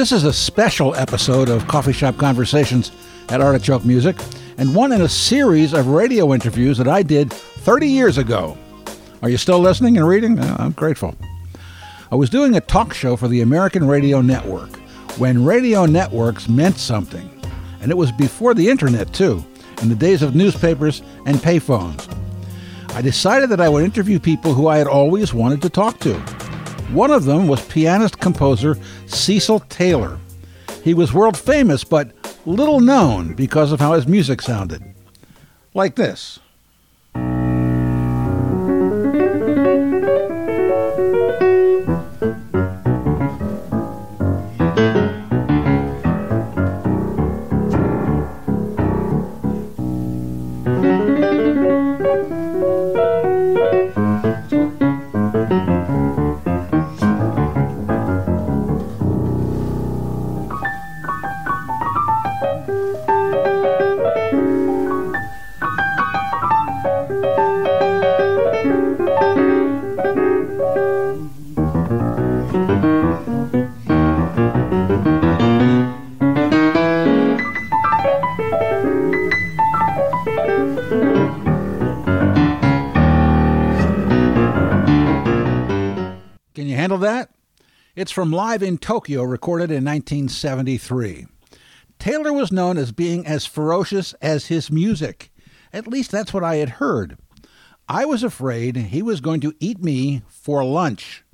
This is a special episode of Coffee Shop Conversations at Artichoke Music, and one in a series of radio interviews that I did 30 years ago. Are you still listening and reading? Uh, I'm grateful. I was doing a talk show for the American Radio Network when radio networks meant something. And it was before the internet, too, in the days of newspapers and payphones. I decided that I would interview people who I had always wanted to talk to. One of them was pianist composer Cecil Taylor. He was world famous, but little known because of how his music sounded. Like this. It's from Live in Tokyo, recorded in 1973. Taylor was known as being as ferocious as his music. At least that's what I had heard. I was afraid he was going to eat me for lunch.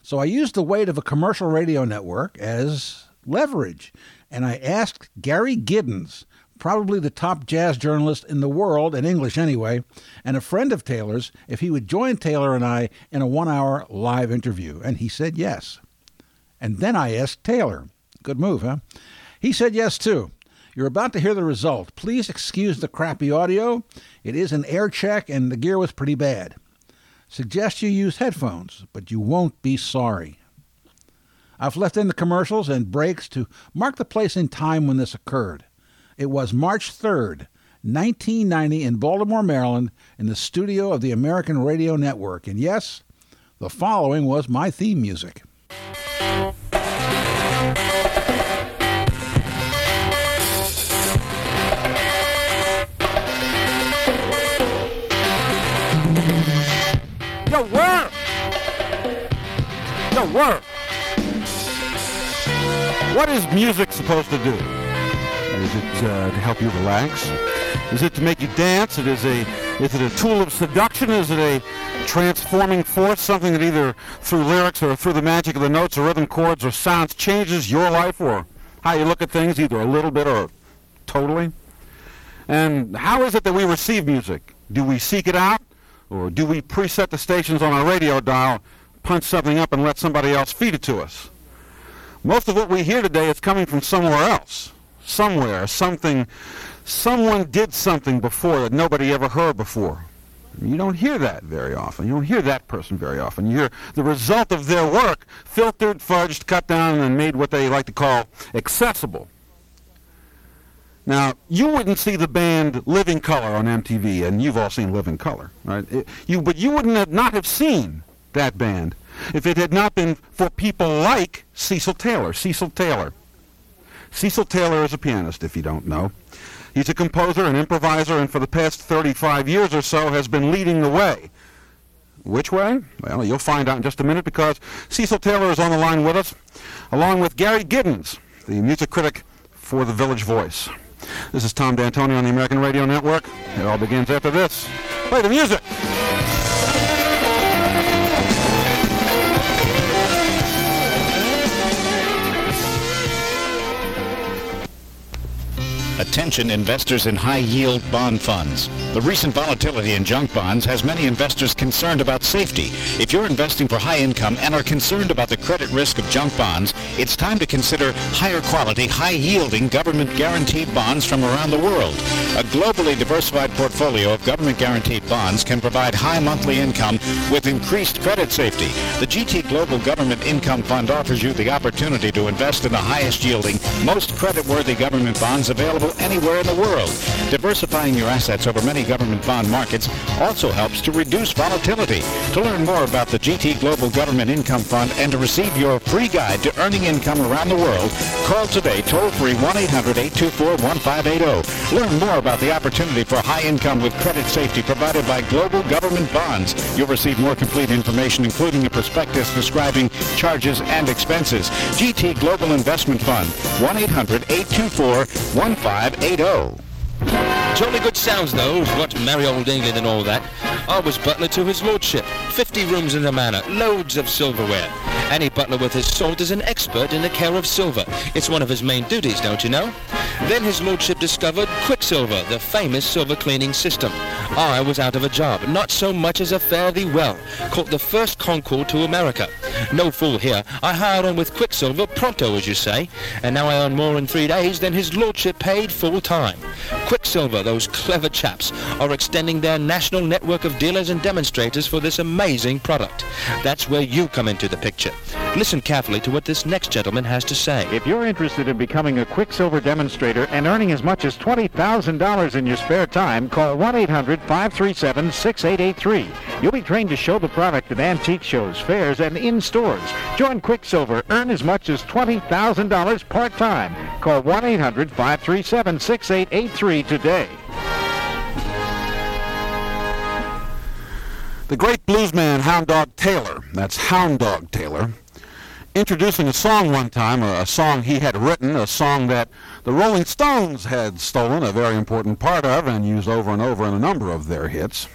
So I used the weight of a commercial radio network as leverage, and I asked Gary Giddins, probably the top jazz journalist in the world, in English anyway, and a friend of Taylor's, if he would join Taylor and I in a one hour live interview. And he said yes. And then I asked Taylor. Good move, huh? He said yes, too. You're about to hear the result. Please excuse the crappy audio. It is an air check, and the gear was pretty bad. Suggest you use headphones, but you won't be sorry. I've left in the commercials and breaks to mark the place in time when this occurred. It was March 3rd, 1990, in Baltimore, Maryland, in the studio of the American Radio Network. And yes, the following was my theme music. Yo, work! Yo, work! What is music supposed to do? Is it uh, to help you relax? Is it to make you dance? It is a is it a tool of seduction? Is it a transforming force? Something that either through lyrics or through the magic of the notes or rhythm chords or sounds changes your life or how you look at things, either a little bit or totally? And how is it that we receive music? Do we seek it out? Or do we preset the stations on our radio dial, punch something up, and let somebody else feed it to us? Most of what we hear today is coming from somewhere else. Somewhere, something, someone did something before that nobody ever heard before. You don't hear that very often. You don't hear that person very often. You hear the result of their work filtered, fudged, cut down, and made what they like to call accessible. Now, you wouldn't see the band Living Color on MTV, and you've all seen Living Color, right? It- you, but you wouldn't have not have seen that band if it had not been for people like Cecil Taylor. Cecil Taylor. Cecil Taylor is a pianist, if you don't know. He's a composer, an improviser, and for the past 35 years or so has been leading the way. Which way? Well, you'll find out in just a minute because Cecil Taylor is on the line with us, along with Gary Giddins, the music critic for The Village Voice. This is Tom D'Antoni on the American Radio Network. It all begins after this. Play the music! Attention investors in high yield bond funds. The recent volatility in junk bonds has many investors concerned about safety. If you're investing for high income and are concerned about the credit risk of junk bonds, it's time to consider higher quality, high yielding government guaranteed bonds from around the world. A globally diversified portfolio of government guaranteed bonds can provide high monthly income with increased credit safety. The GT Global Government Income Fund offers you the opportunity to invest in the highest yielding, most credit-worthy government bonds available anywhere in the world. Diversifying your assets over many government bond markets also helps to reduce volatility. To learn more about the GT Global Government Income Fund and to receive your free guide to earning income around the world, call today toll-free 1-800-824-1580. Learn more about the opportunity for high income with credit safety provided by Global Government Bonds. You'll receive more complete information, including a prospectus describing charges and expenses. GT Global Investment Fund, 1-800-824-1580. Jolly good sounds, though, what merry old England and all that. I was butler to his lordship. Fifty rooms in the manor, loads of silverware. Any butler with his sword is an expert in the care of silver. It's one of his main duties, don't you know? Then his lordship discovered Quicksilver, the famous silver cleaning system. I was out of a job, not so much as a fare thee well. Caught the first Concorde to America. No fool here. I hired on with Quicksilver pronto, as you say, and now I earn more in three days than his lordship paid full time. Quicksilver, those clever chaps, are extending their national network of dealers and demonstrators for this amazing product. That's where you come into the picture. Listen carefully to what this next gentleman has to say. If you're interested in becoming a Quicksilver demonstrator and earning as much as $20,000 in your spare time, call 1-800-537-6883. You'll be trained to show the product at antique shows, fairs, and in stores. Join Quicksilver. Earn as much as $20,000 part-time. Call 1-800-537-6883 today. The great bluesman Hound Dog Taylor, that's Hound Dog Taylor, introducing a song one time, a, song he had written, a song that the Rolling Stones had stolen a very important part of and used over and over in a number of their hits.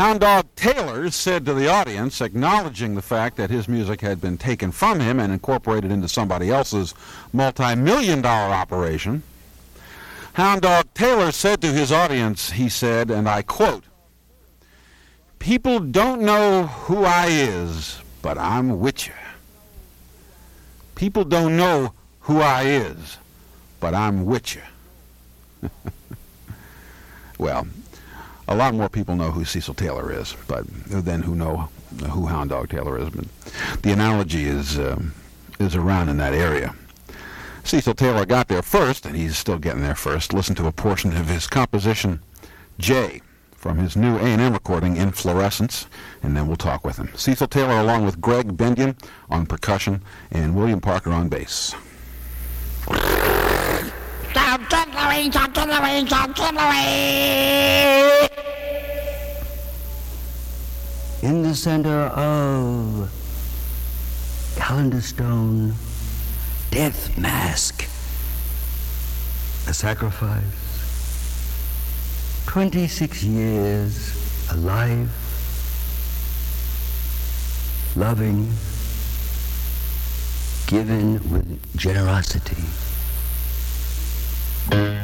Hound Dog Taylor said to the audience, acknowledging the fact that his music had been taken from him and incorporated into somebody else's multi-million dollar operation, Hound Dog Taylor said to his audience, he said, and I quote, People don't know who I is, but I'm with you. People don't know who I is, but I'm with you. well, a lot more people know who Cecil Taylor is, but than who know who Hound Dog Taylor is. But the analogy is um, is around in that area. Cecil Taylor got there first, and he's still getting there first. Listen to a portion of his composition, Jay from his new A&M recording, Inflorescence, and then we'll talk with him. Cecil Taylor along with Greg Bendian on percussion and William Parker on bass. In the center of Calendar Stone, Death Mask, a sacrifice. 26 years alive, loving, given with generosity. Cecil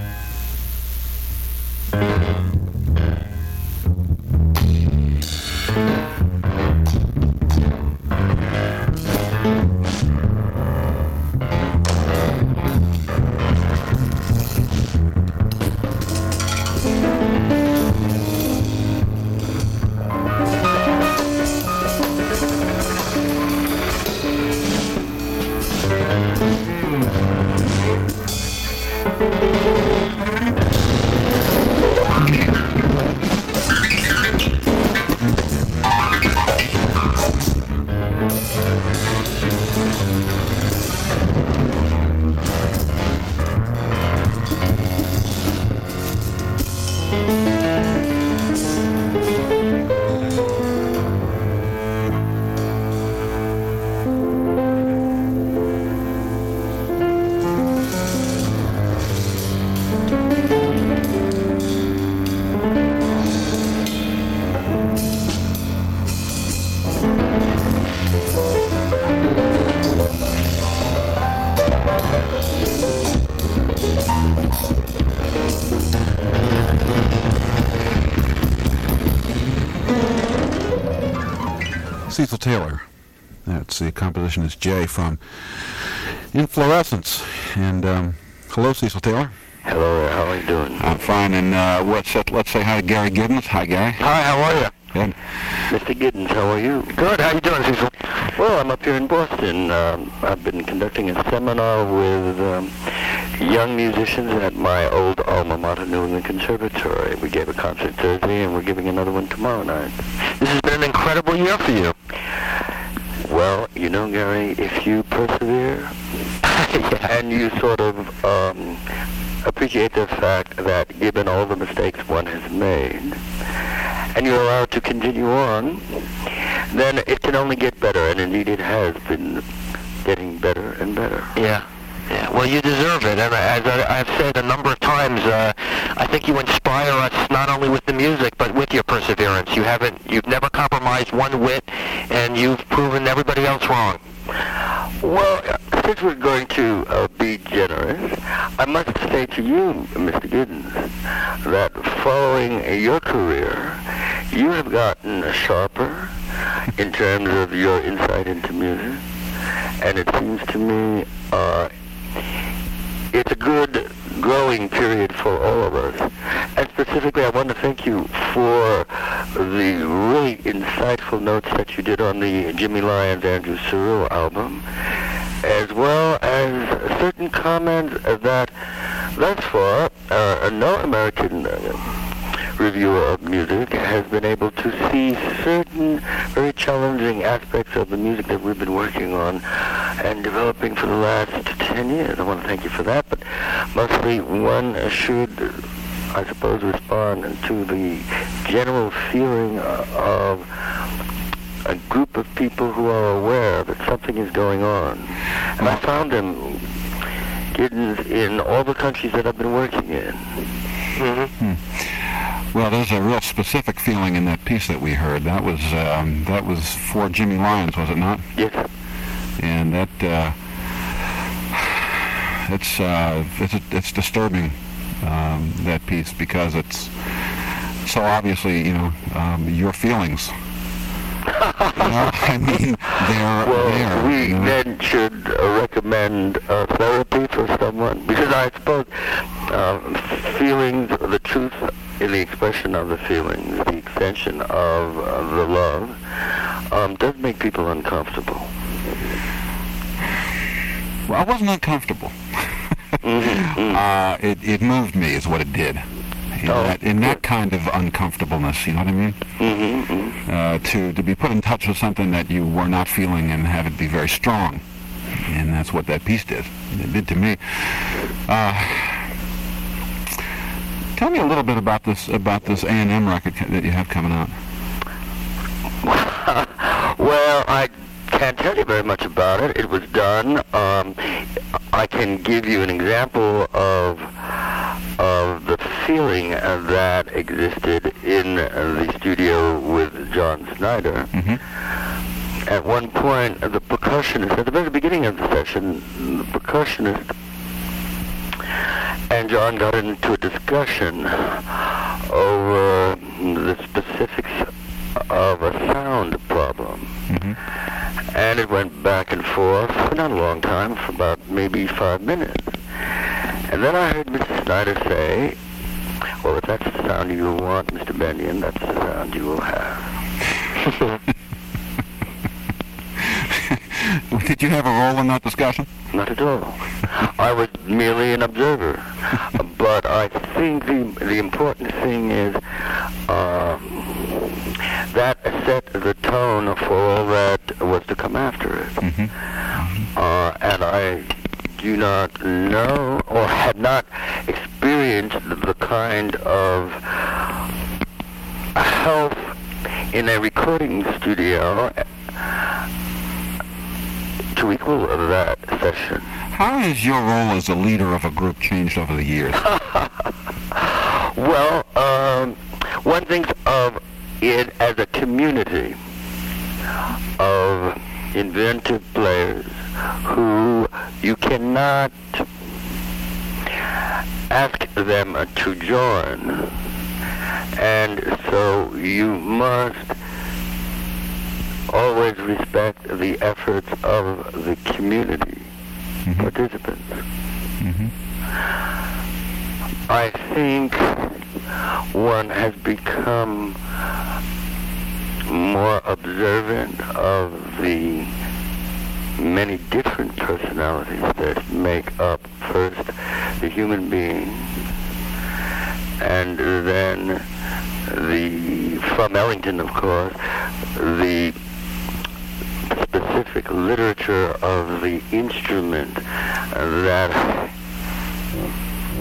Taylor. That's the composition is Jay from Inflorescence. And um, hello, Cecil Taylor. Hello, how are you doing? I'm fine. And uh, let's let's say hi to Gary Giddins. Hi, Gary. Hi, how are you? Good. Mr. Giddins, how are you? Good. How you doing, Cecil? Well, I'm up here in Boston. Um, I've been conducting a seminar with um, young musicians at my old alma mater, New England Conservatory. We gave a concert Thursday, and we're giving another one tomorrow night. This has been an incredible year for you. Well, you know, Gary, if you persevere and you sort of um, appreciate the fact that given all the mistakes one has made, and you're allowed to continue on, then it can only get better, and indeed it has been getting better and better. Yeah. Well, you deserve it, and as I've said a number of times, uh, I think you inspire us not only with the music but with your perseverance. You haven't, you've never compromised one whit, and you've proven everybody else wrong. Well, since we're going to uh, be generous, I must say to you, Mr. Giddins, that following your career, you have gotten sharper in terms of your insight into music, and it seems to me uh, it's a good growing period for all of us. And specifically, I want to thank you for the really insightful notes that you did on the Jimmy Lyons Andrew Cyrille album, as well as certain comments that thus far uh, no American reviewer of music has been able to see certain very challenging aspects of the music that we've been working on and developing for the last 10 years. I want to thank you for that, but mostly one should, I suppose, respond to the general feeling of a group of people who are aware that something is going on. And I found them Giddins in all the countries that I've been working in. Mm-hmm. Hmm. Well, there's a real specific feeling in that piece that we heard. That was um, that was for Jimmy Lyons, was it not? Yes. And that uh, it's uh, it's it's disturbing um, that piece because it's so obviously you know um, your feelings. you know, I mean, they're well, there. we you know? then should uh, recommend uh, therapy for someone because I suppose uh, feelings, the truth in the expression of the feelings, the extension of uh, the love, um, does make people uncomfortable. Well, I wasn't uncomfortable. Mm-hmm, uh, it, it moved me, is what it did. In, Oh, that, in that kind of uncomfortableness, you know what I mean? Mm-hmm, mm-hmm. Uh, to, to be put in touch with something that you were not feeling and have it be very strong. And that's what that piece did. It did to me. Uh, tell me a little bit about this about this A&M record that you have coming out. well, I can't tell you very much about it. It was done. Um, I can give you an example of of the feeling that existed in the studio with John Snyder. Mm-hmm. At one point, the percussionist, at the very beginning of the session, the percussionist and John got into a discussion over the specifics of a sound problem. Mm-hmm. And it went back and forth for not a long time, for about maybe five minutes. And then I heard Mr. Snyder say, well, if that's the sound you want, Mr. Bendian, that's the sound you will have. Did you have a role in that discussion? Not at all. I was merely an observer. but I think the the important thing is um, that set the tone for all that was to come after it. Mm-hmm. Uh, and I do not know or had not experienced the kind of health in a recording studio to equal that session. How has your role as a leader of a group changed over the years? Well, um, one thinks of it as a community of inventive players who you cannot ask them to join. And so you must always respect the efforts of the community. Participants. Mm-hmm. I think one has become more observant of the many different personalities that make up first the human being and then the from Ellington of course the specific literature of the instrument that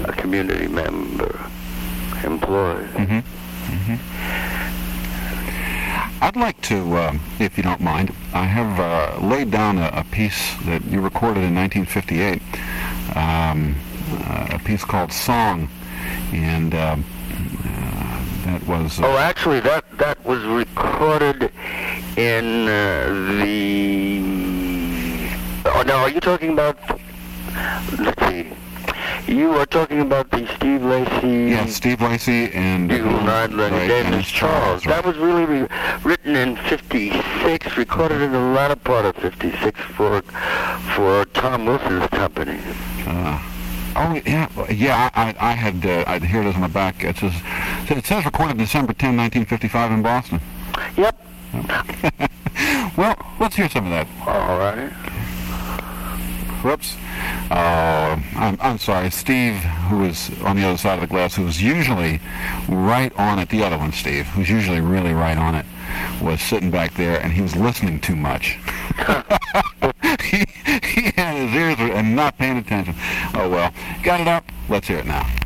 a community member employs. Mm-hmm. Mm-hmm. I'd like to, uh, if you don't mind, I have uh, laid down a, a, piece that you recorded in 1958, um, uh, a piece called "Song," and uh, that was. oh, actually, that that was recorded in uh, the. Oh, now, are you talking about? Let's see. You are talking about the Steve Lacy. Yeah, Steve Lacy and Buell Neidlinger and Dennis Charles. Charles right. That was really re- written in '56, recorded in the latter part of '56 for for Tom Wilson's company. Uh, oh yeah, yeah. I I had uh, I here it is on the back. It says it says recorded December 10, 1955 in Boston. Yep. well, let's hear some of that. All right. Whoops. Uh, I'm, I'm sorry. Steve, who was on the other side of the glass, who was usually right on it, the other one, Steve, who's usually really right on it, was sitting back there and he was listening too much. ears and not paying attention. Oh well. Got it up? Let's hear it now.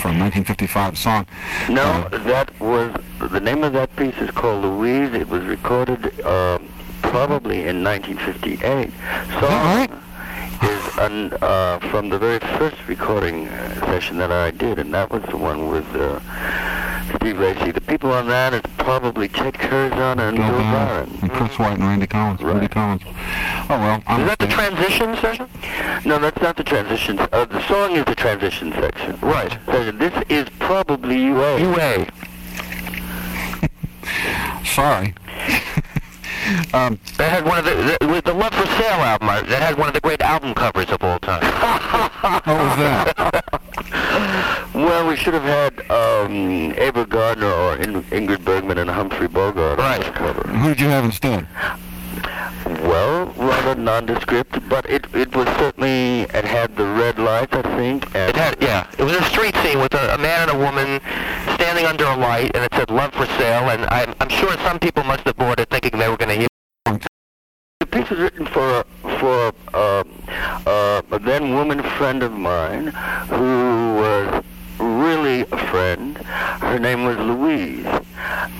From 1955 song. No, uh, that was the name of that piece is called Louise. It was recorded uh, probably in 1958. So right? is an, uh, from the very first recording session that I did, and that was the one with uh, Steve Lacy. The people on that is probably Ted Curson and Bill Barron. And Chris White and Randy Collins. Right. Randy Collins. Oh well. I'm Is that the transition session? No, that's not the transition. Uh, the song is the transition section. Right. So this is probably UA. UA. Sorry. um, That had one of the, the with the Love for Sale album. uh, That had one of the great album covers of all time. what was that? Well, we should have had um, Ava Gardner or In- Ingrid Bergman and Humphrey Bogart on the cover. Who did you have instead? Well, rather nondescript, but it it was certainly it had the red lights, I think. It had, yeah. It was a street scene with a, a man and a woman standing under a light, and it said "Love for Sale." And I'm, I'm sure some people must have bought it thinking they were going to hear. The piece was written for for uh, uh, a then woman friend of mine who was really a friend. Her name was Louise,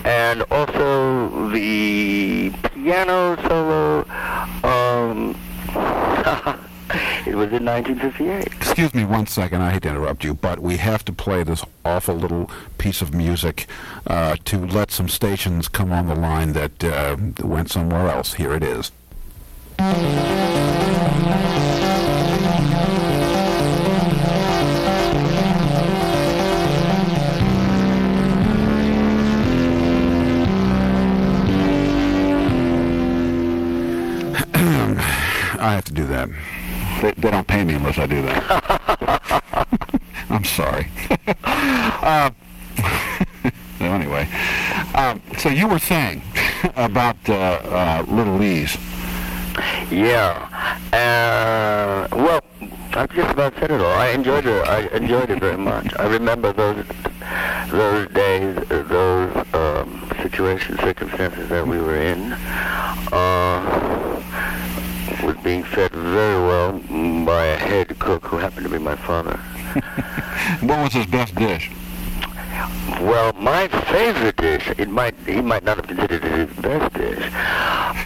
and also the piano solo. Um, It was in 1958. Excuse me one second. I hate to interrupt you, but we have to play this awful little piece of music uh, to let some stations come on the line that uh, went somewhere else. Here it is. I have to do that. They, they don't pay me unless I do that. I'm sorry. uh, so anyway, um, so you were saying about uh, uh, Little Ease. Yeah. Uh, well, I just about said it all. I enjoyed it. I enjoyed it very much. I remember those those days, uh, those um, situations, circumstances that we were in. Uh, was being fed very well by a head cook who happened to be my father. what was his best dish? Well, my favorite dish, it might he might not have considered it his best dish.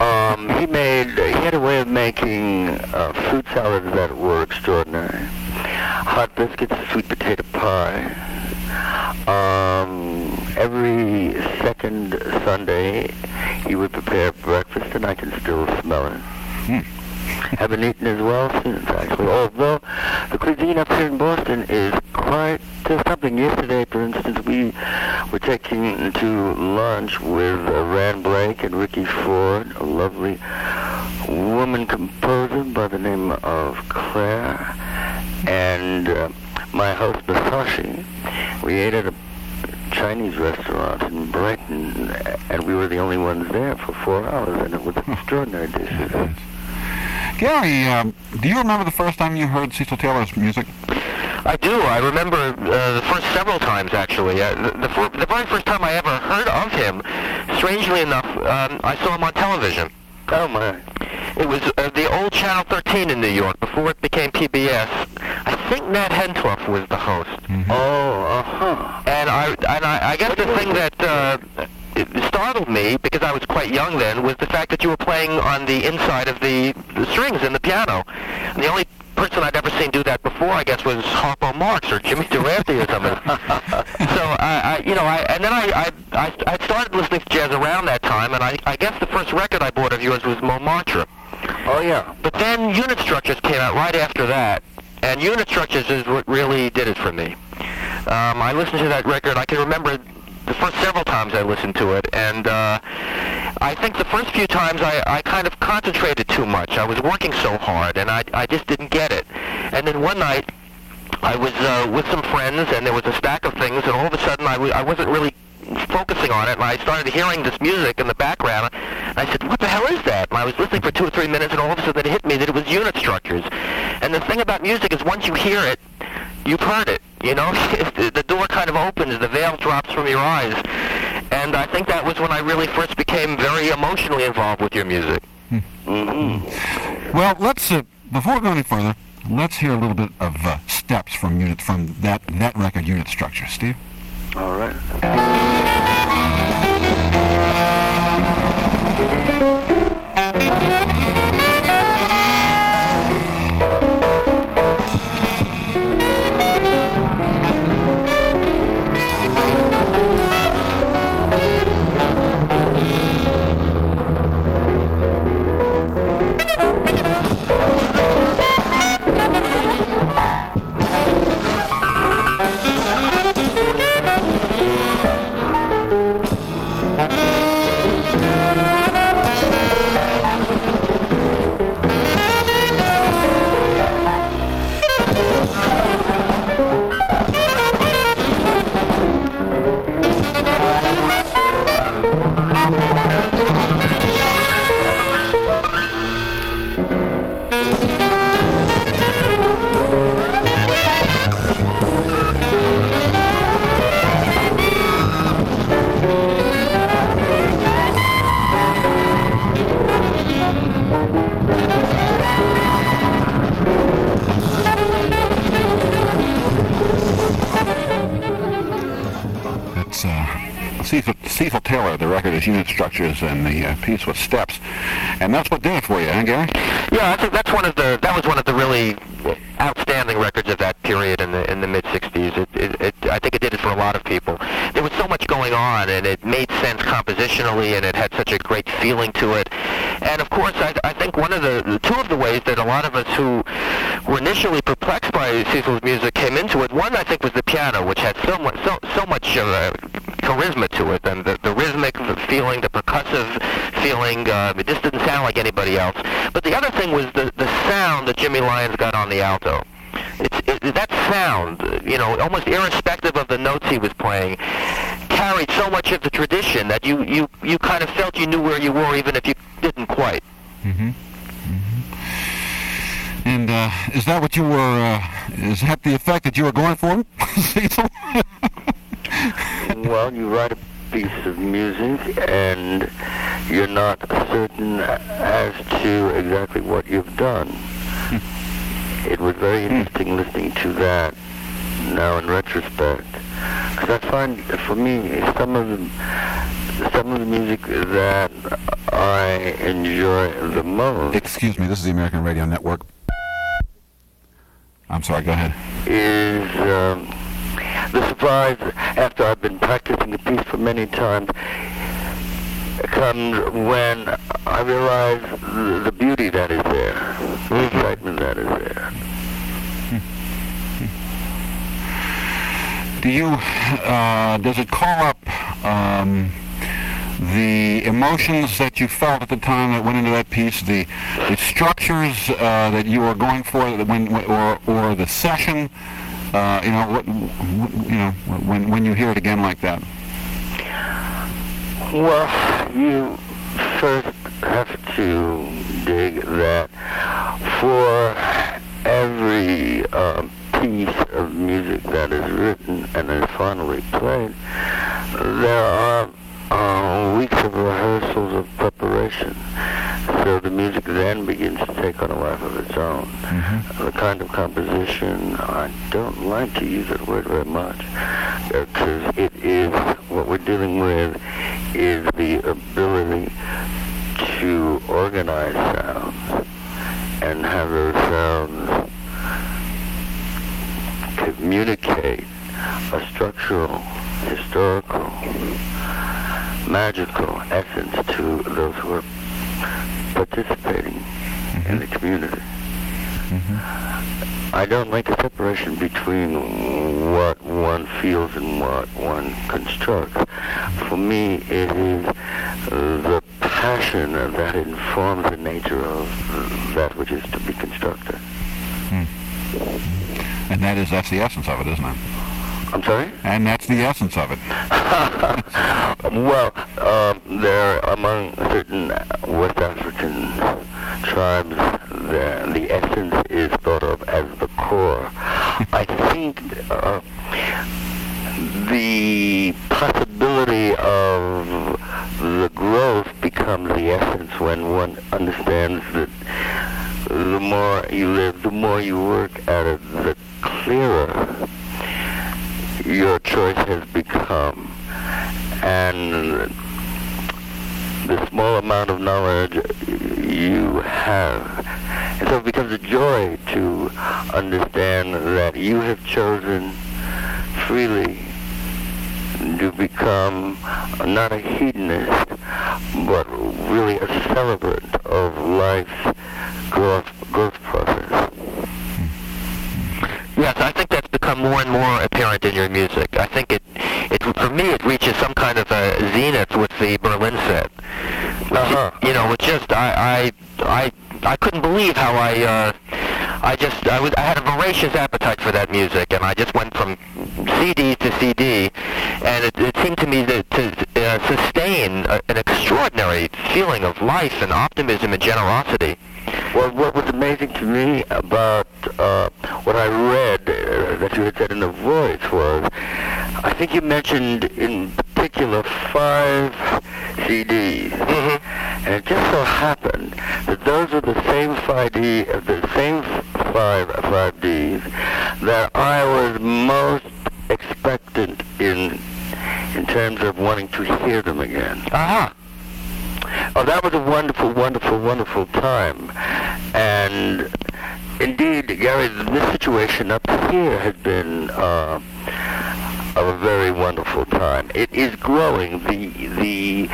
Um, he made he had a way of making uh, fruit salads that were extraordinary. Hot biscuits, sweet potato pie. Um, every second Sunday, he would prepare breakfast, and I can still smell it. Hmm. Haven't eaten as well since, actually. Although the cuisine up here in Boston is quite something. Yesterday, for instance, we were taking to lunch with uh, Ran Blake and Ricky Ford, a lovely woman composer by the name of Claire, and uh, my host Masashi. We ate at a Chinese restaurant in Brighton, and we were the only ones there for four hours, and it was extraordinary dishes. Gary, um, do you remember the first time you heard Cecil Taylor's music? I do. I remember uh, the first several times, actually. Uh, the, the, fir- the very first time I ever heard of him, strangely enough, um, I saw him on television. Oh, my. It was uh, the old Channel 13 in New York before it became PBS. I think Nat Hentoff was the host. Oh, uh-huh. And I and I, I guess the thing that it startled me because I was quite young then was the fact that you were playing on the inside of the, the strings in the piano. And the only person I'd ever seen do that before, I guess, was Harpo Marx or Jimmy Durante or something. so I, I, you know, I and then I, I I I started listening to jazz around that time, and I I guess the first record I bought of yours was Montmartre. Oh, yeah. But then Unit Structures came out right after that, and Unit Structures is what really did it for me. Um, I listened to that record. I can remember the first several times I listened to it, and uh, I think the first few times I, I kind of concentrated too much. I was working so hard, and I, I just didn't get it. And then one night, I was uh, with some friends, and there was a stack of things, and all of a sudden I w- I wasn't really focusing on it, and I started hearing this music in the background. And I said, what the hell is that? And I was listening for two or three minutes, and all of a sudden it hit me that it was unit structures. And the thing about music is once you hear it, you've heard it. You know, the door kind of opens, the veil drops from your eyes. And I think that was when I really first became very emotionally involved with your music. Mm-hmm. Well, let's uh, before we go any further, let's hear a little bit of uh, steps from unit from that that record unit structure. Steve. All right. and the uh, piece was steps, and that's what did it for you, huh, Gary? Yeah, I think that's one of the that was one of the really outstanding records of that period in the in the mid '60s. It, it, it, I think it did it for a lot of people. There was so much going on, and it made sense compositionally, and it had such a great feeling to it. And of course, I, I think one of the two of the ways that a lot of us who were initially perplexed by Cecil's music came into it. One, I think, was the piano, which had so much so so much uh, charisma to it, and the, the rhythmic feeling, the percussive feeling. Uh, it just didn't sound like anybody else. But the other thing was the the sound that Jimmy Lyons got on the alto. It's, it, that sound, you know, almost irrespective of the notes he was playing, carried so much of the tradition that you, you, you kind of felt you knew where you were even if you didn't quite. Mm-hmm. Mm-hmm. And uh, is that what you were, uh, is that the effect that you were going for, Cecil? well, you write a piece of music and you're not certain as to exactly what you've done. It was very interesting listening to that now in retrospect. Because I find, for me, some of the some of the music that I enjoy the most. Excuse me, this is the American Radio Network. I'm sorry, go ahead. Is um, the surprise after I've been practicing the piece for many times comes when I realize the, the beauty that is there, the excitement that is there. Do you, uh, does it call up um, the emotions that you felt at the time that went into that piece, the, the structures uh, that you were going for, when, or, or the session, uh, you know, what, you know, when, when you hear it again like that? Well, you first have to dig that for every um, piece of music that is written and is finally played, there are uh, weeks of rehearsals of So the music then begins to take on a life of its own. Mm-hmm. The kind of composition, I don't like to use that word very much, because it is, what we're dealing with is the ability to organize sounds and have those sounds communicate a structural, historical, magical essence to those who are participating mm-hmm. in the community. Mm-hmm. I don't like a separation between what one feels and what one constructs. For me, it is the passion that informs the nature of that which is to be constructed. Mm. And that is, that's the essence of it, isn't it? I'm sorry? And that's the essence of it. well, um, there among certain West African tribes, the, the essence is thought of as the core. I think uh, the possibility of the growth becomes the essence when one understands that the more you live, the more you work at it, the clearer your choice has become. And the small amount of knowledge you have. And so it becomes a joy to understand that you have chosen freely to become not a hedonist, but really a celebrant of life's growth, growth process. Yes, I think that's become more and more apparent in your music. I think it, it for me, it reaches some kind of a zenith with the Berlin set. Uh-huh. You know, it just I I I I couldn't believe how I uh, I just I was I had a voracious appetite for that music, and I just went from CD to CD, and it, it seemed to me that to uh, sustain a, an extraordinary feeling of life and optimism and generosity. Well, what was amazing to me about uh, what I read uh, that you had said in the voice was, I think you mentioned in particular five CDs, mm-hmm. and it just so happened that those are the same five D, uh, the same five five Ds that I was most expectant in in terms of wanting to hear them again. Uh-huh. Oh, that was a wonderful, wonderful, wonderful time. And indeed, Gary, this situation up here has been uh, a very wonderful time. It is growing. The the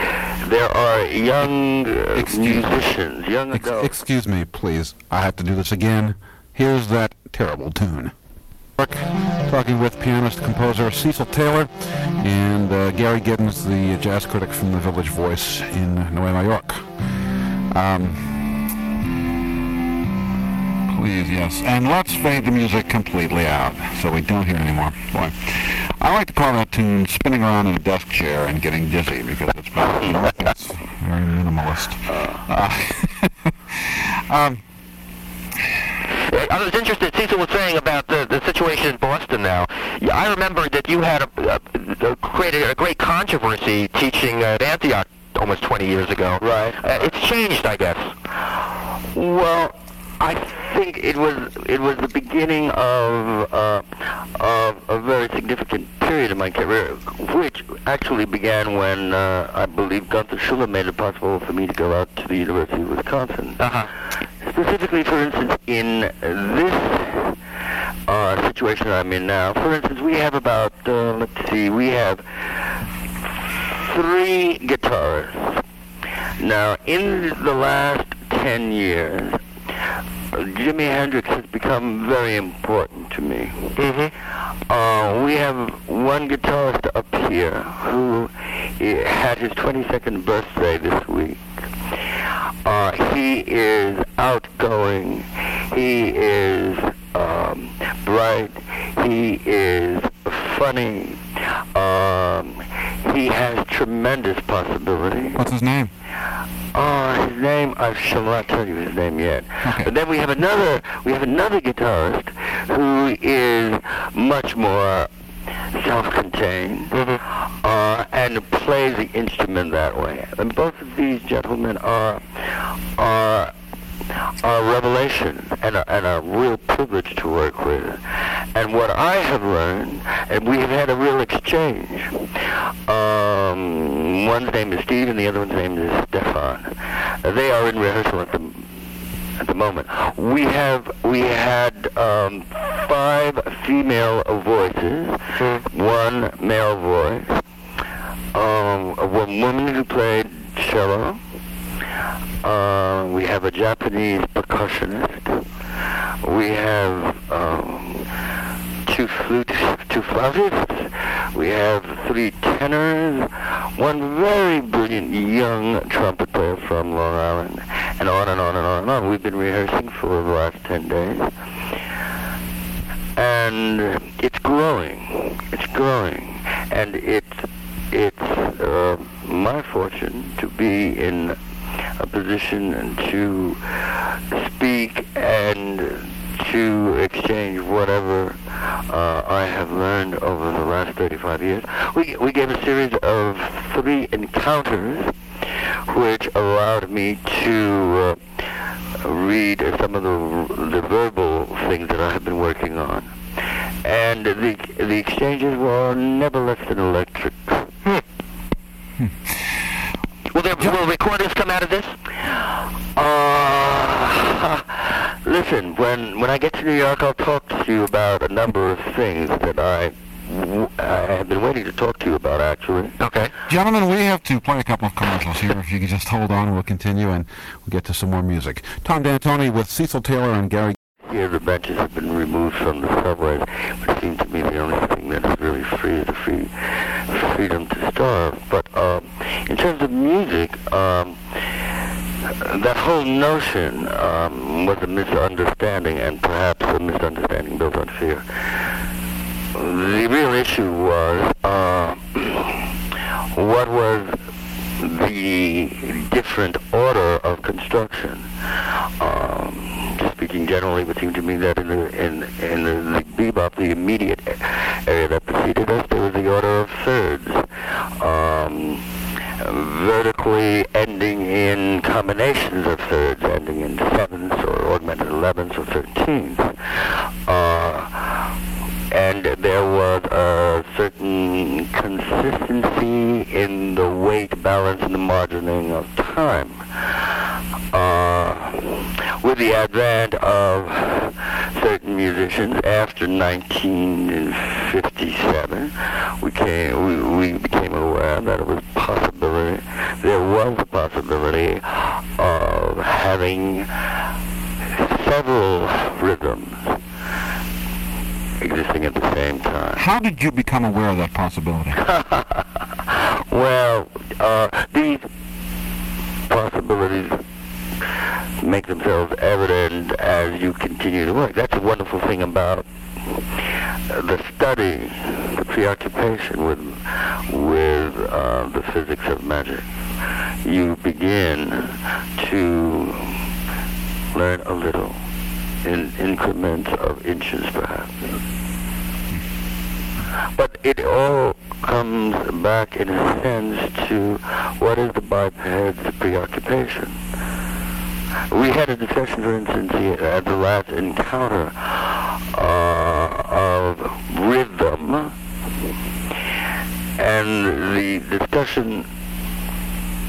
there are young uh, musicians, young Ex- adults. excuse me, please. I have to do this again. Here's that terrible tune. Talking with pianist composer Cecil Taylor and uh, Gary Giddins, the jazz critic from the Village Voice in Nueva York. Um, please, yes. And let's fade the music completely out so we don't hear anymore. Boy, I like to call that tune spinning around in a desk chair and getting dizzy because it's, it's very minimalist. Uh, um, I was interested. Cecil was saying about the, the situation in Boston now. I remember that you had a, a, a created a great controversy teaching at Antioch almost 20 years ago. Right. Uh, it's changed, I guess. Well, I think it was it was the beginning of uh, of a very significant period in my career, which actually began when uh, I believe Gunther Schuller made it possible for me to go out to the University of Wisconsin. Uh-huh. Specifically, for instance, in this uh, situation I'm in now, for instance, we have about uh, let's see, we have three guitarists. Now, in the last 10 years, Jimi Hendrix has become very important to me. Mm-hmm. Uh, we have one guitarist up here who eh, had his 22nd birthday this week. Uh, he is outgoing. He is um, bright. He is funny. Um, he has tremendous possibility. what's his name? Oh, his name I shall not tell you his name yet. Okay. But then we have another we have another guitarist who is much more self-contained uh, and plays the instrument that way. And both of these gentlemen are are are revelation and a, and a real privilege to work with. And what I have learned, and we have had a real exchange. Um, one's name is Steve, and the other one's name is Stefan. They are in rehearsal at the at the moment. We have we had um, five female voices, one male voice, um, a one woman who played cello. Uh, we have a Japanese percussionist. We have um, two flutes, two flautists. We have three tenors. One very brilliant young trumpet player from Long Island, and on and on and on and on. We've been rehearsing for the last ten days, and it's growing. It's growing, and it's it's uh, my fortune to be in a position to speak and to exchange whatever uh, I have learned over the last 35 years. We, we gave a series of three encounters which allowed me to uh, read some of the, the verbal things that I have been working on. And the, the exchanges were never less than electric. Will there will recordings come out of this? Uh, listen, when when I get to New York, I'll talk to you about a number of things that I I have been waiting to talk to you about, actually. Okay. Gentlemen, we have to play a couple of commercials here. If you could just hold on, we'll continue and we'll get to some more music. Tom D'Antoni with Cecil Taylor and Gary. Here, the benches have been removed from the subways, which seems to me the only thing that is really free is the free freedom to starve. But um, in terms of music, um, that whole notion um, was a misunderstanding, and perhaps a misunderstanding built on fear. The real issue was uh, what was the different order of construction. Um, speaking generally, it would seem to me that in the in in the, the bebop, the immediate area that preceded us, there was the order of thirds. Um, vertically ending in combinations of thirds, ending in sevenths or augmented elevenths or thirteenths. Uh, and there was a certain consistency in the weight balance and the margining of time. Uh, with the advent of certain musicians after 1957, we came we, we became aware that it was possibility there was a possibility of having several rhythms existing at the same time. How did you become aware of that possibility? well, uh, these possibilities make themselves evident as you continue to work. That's a wonderful thing about the study, the preoccupation with with uh, the physics of magic. You begin to learn a little in increments of inches, perhaps. But it all comes back, in a sense, to what is the biped's preoccupation. We had a discussion, for instance, at the last encounter uh, of rhythm, and the discussion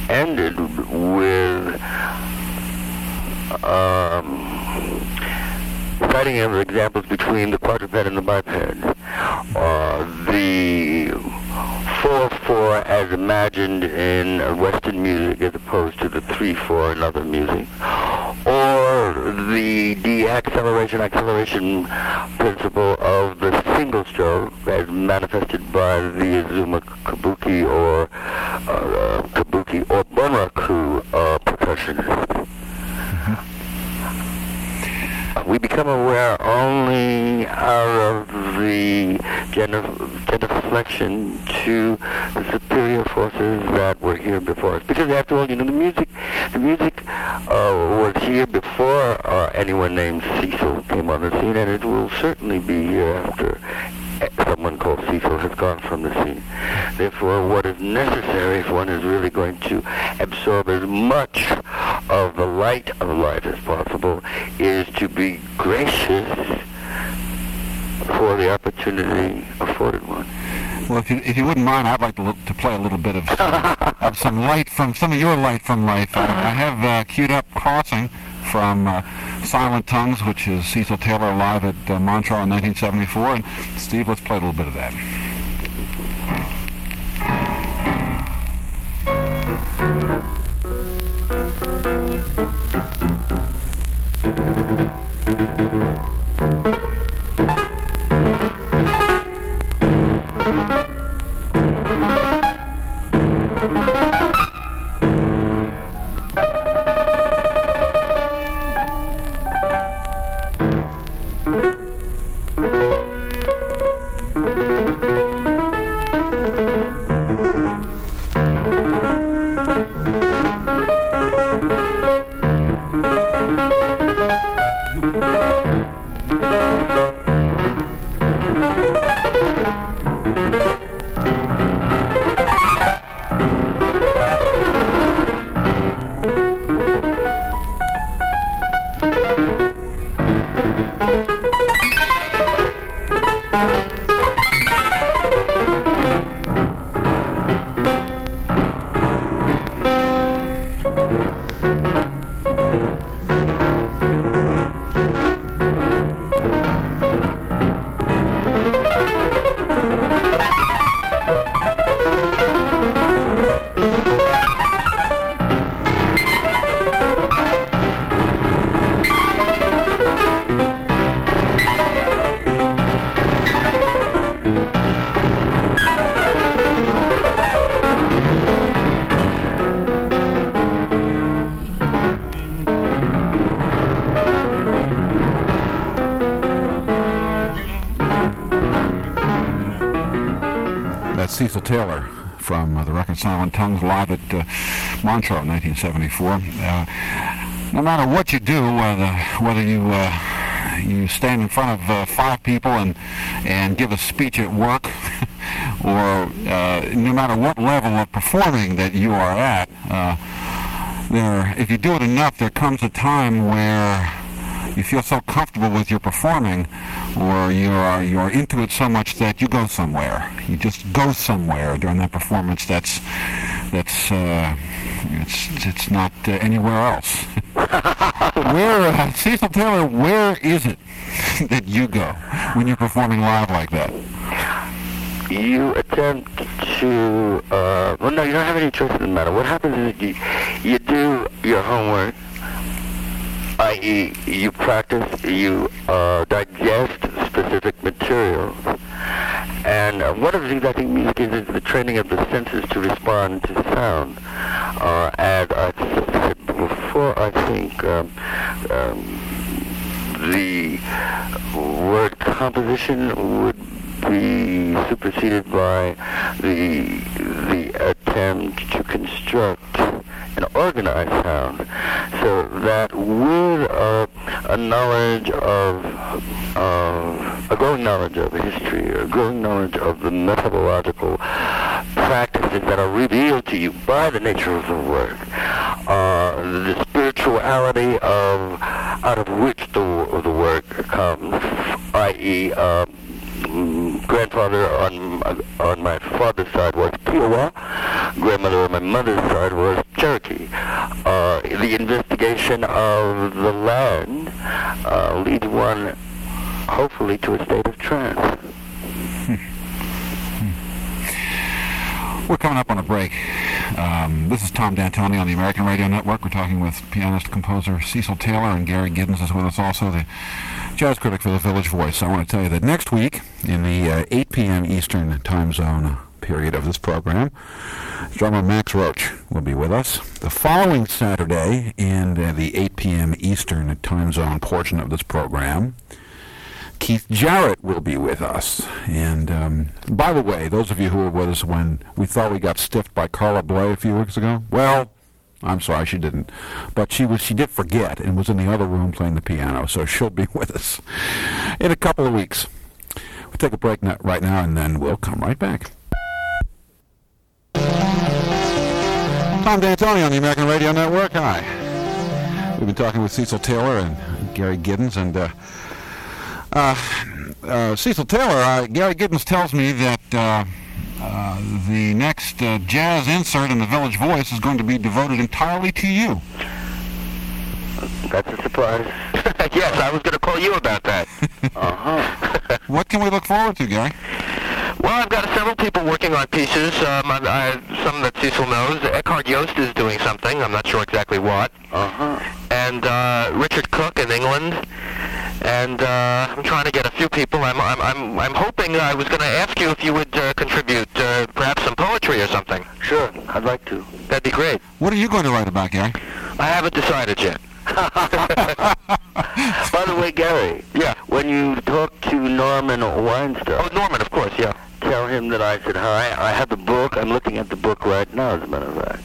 ended with um, citing other examples between the quadruped and the biped. Uh, the 4-4 as imagined in Western music as opposed to the 3-4 in other music. Or the deacceleration acceleration acceleration principle of the single stroke as manifested by the Azuma Kabuki or uh, Kabuki or Bunraku uh, percussionist we become aware only out of the genuflection to the superior forces that were here before us. Because after all, you know, the music, the music uh, was here before uh, anyone named Cecil came on the scene, and it will certainly be here after someone called Cecil has gone from the scene. Therefore, what is necessary if one is really going to absorb as much of the light of life as possible is to be gracious for the opportunity afforded one. Well, if you, if you wouldn't mind, I'd like to, to play a little bit of some, of some light from some of your light from life. I, I have uh, queued up Crossing from uh, Silent Tongues, which is Cecil Taylor live at uh, Montreux in 1974. And Steve, let's play a little bit of that. Cecil Taylor from uh, the record Silent Tongues live at uh, Montreux in 1974. Uh, no matter what you do, whether, whether you uh, you stand in front of uh, five people and and give a speech at work, or uh, no matter what level of performing that you are at, there if you do it enough, there comes a time where you feel so comfortable with your performing, or you're you're into it so much that you go somewhere. You just go somewhere during that performance. That's that's uh, it's it's not uh, anywhere else. where uh, Cecil Taylor? Where is it that you go when you're performing live like that? you attempt to, uh, well, no, you don't have any choice in the matter. What happens is you, you do your homework, i.e., you practice, you uh, digest specific materials. And uh, one of the things I think music is is the training of the senses to respond to sound. Uh, and I said before, I think um, um, the word composition would be superseded by the the attempt to construct an organized sound, so that with a, a knowledge of of a growing knowledge of history, a growing knowledge of the methodological practices that are revealed to you by the nature of the work, uh, the spirituality of out of which the the work comes, i.e. Uh, grandfather on on my father's side was Kiowa. Grandmother on my mother's side was Cherokee. Uh, the investigation of the land uh, leads one, hopefully, to a state of trance. We're coming up on a break. Um, this is Tom D'Antoni on the American Radio Network. We're talking with pianist composer Cecil Taylor, and Gary Giddins is with us also, the jazz critic for the Village Voice. I want to tell you that next week, in the uh, 8 p.m. Eastern time zone period of this program, drummer Max Roach will be with us. The following Saturday, in uh, the 8 p.m. Eastern time zone portion of this program, Keith Jarrett will be with us. And um, by the way, those of you who were with us when we thought we got stiffed by Carla Bley a few weeks ago, well, I'm sorry she didn't, but she was she did forget and was in the other room playing the piano, so she'll be with us in a couple of weeks. We'll take a break right now, and then we'll come right back. Tom D'Antoni on the American Radio Network. Hi. We've been talking with Cecil Taylor and Gary Giddins, and uh, uh, uh, Cecil Taylor, uh, Gary Giddins tells me that uh, the next uh, jazz insert in the Village Voice is going to be devoted entirely to you. That's a surprise. yes, I was going to call you about that. uh-huh. what can we look forward to, Gary? Well, I've got several people working on pieces. Um, I, I, some that Cecil knows. Ekkehard Jost is doing something. I'm not sure exactly what. Uh-huh. And uh, Richard Cook in England. And uh, I'm trying to get a few people. I'm I'm I'm, I'm hoping I was going to ask you if you would uh, contribute uh, perhaps some poetry or something. Sure, I'd like to. That'd be great. What are you going to write about, Gary? I haven't decided yet. By the way, Gary. Yeah. When you talk to Norman Weinstein. Oh, Norman, of course, yeah. Tell him that I said hi. I have the book. I'm looking at the book right now, as a matter of fact,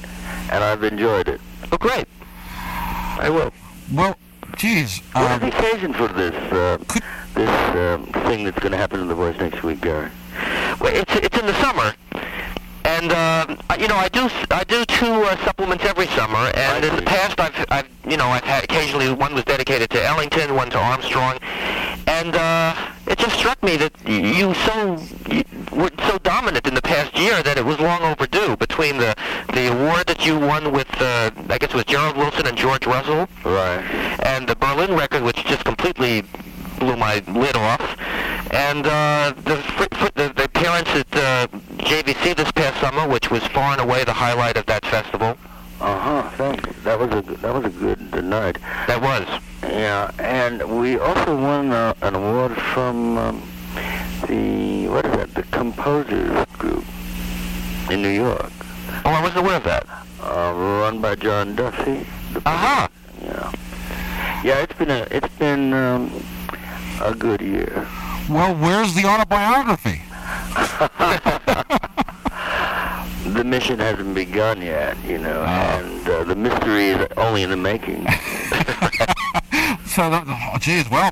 and I've enjoyed it. Oh, great. I will. Well, geez. What Um, is the occasion for this uh, this um, thing that's going to happen in the voice next week, Gary? Well, it's it's in the summer, and uh, you know I do I do two uh, supplements every summer, and I in the past I've I've you know I've had occasionally one was dedicated to Ellington, one to Armstrong, and uh, it just struck me that you so you were so dominant in the past year that it was long overdue between the the award that you won with uh, I guess it was Gerald Wilson and George Russell, Right. and the Berlin record, which just completely blew my lid off, and uh, the, the the appearance at uh, JVC this past summer, which was far and away the highlight of that festival. Uh huh. Thanks. That was a that was a good night. That was. Yeah, and we also won uh, an award from um, the what is that? The Composers Group in New York, Oh, I wasn't aware of that. uh, run by John Duffy. Uh huh. Yeah. Yeah, it's been a it's been um, a good year. well, where's the autobiography? The mission hasn't begun yet, you know, Ah. and uh, the mystery is only in the making. So, that, oh, geez, well,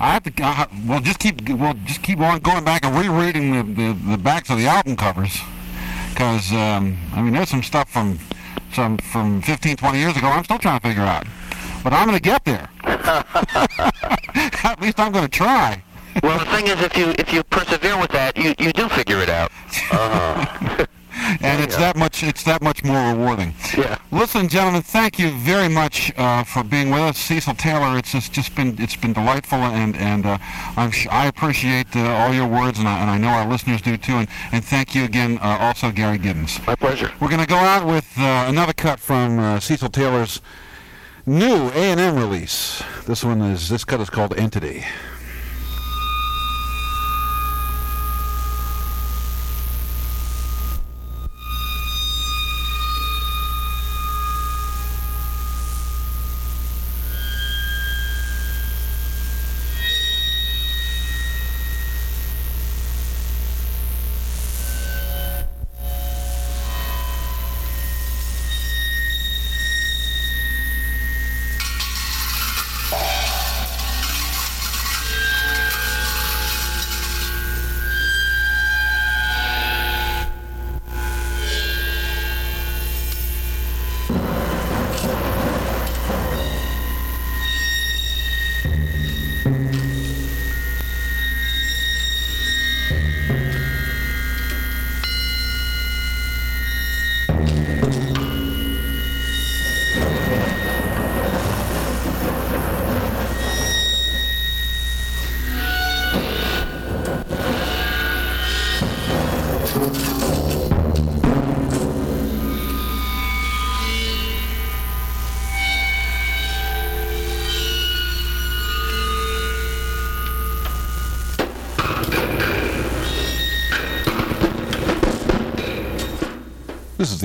I have to. Uh, well, just keep. Well, just keep on going back and rereading the, the, the backs of the album covers, because um, I mean, there's some stuff from some from 15, 20 years ago. I'm still trying to figure out. but I'm going to get there. At least I'm going to try. Well, the thing is, if you if you persevere with that, you you do figure it out. Uh-huh. and it's that much it's that much more rewarding. Yeah. Listen, gentlemen, thank you very much uh, for being with us, Cecil Taylor. It's just, just been it's been delightful, and and uh, I'm sh- I appreciate uh, all your words, and I, and I know our listeners do too. And, and thank you again, uh, also Gary Giddins. My pleasure. We're going to go out with uh, another cut from uh, Cecil Taylor's new A&M release. This one is this cut is called Entity.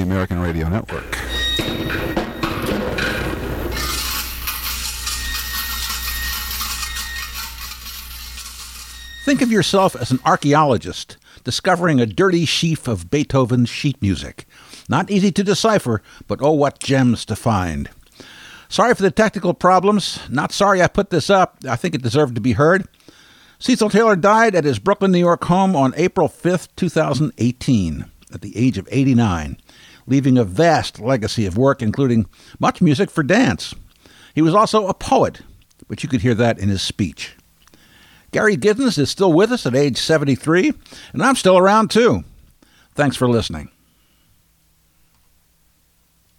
The American Radio Network. Think of yourself as an archaeologist discovering a dirty sheaf of Beethoven's sheet music. Not easy to decipher, but oh, what gems to find. Sorry for the technical problems. Not sorry I put this up. I think it deserved to be heard. Cecil Taylor died at his Brooklyn, New York home on April 5th, 2018, at the age of 89, leaving a vast legacy of work, including much music for dance. He was also a poet, but you could hear that in his speech. Gary Giddins is still with us at age 73, and I'm still around too. Thanks for listening.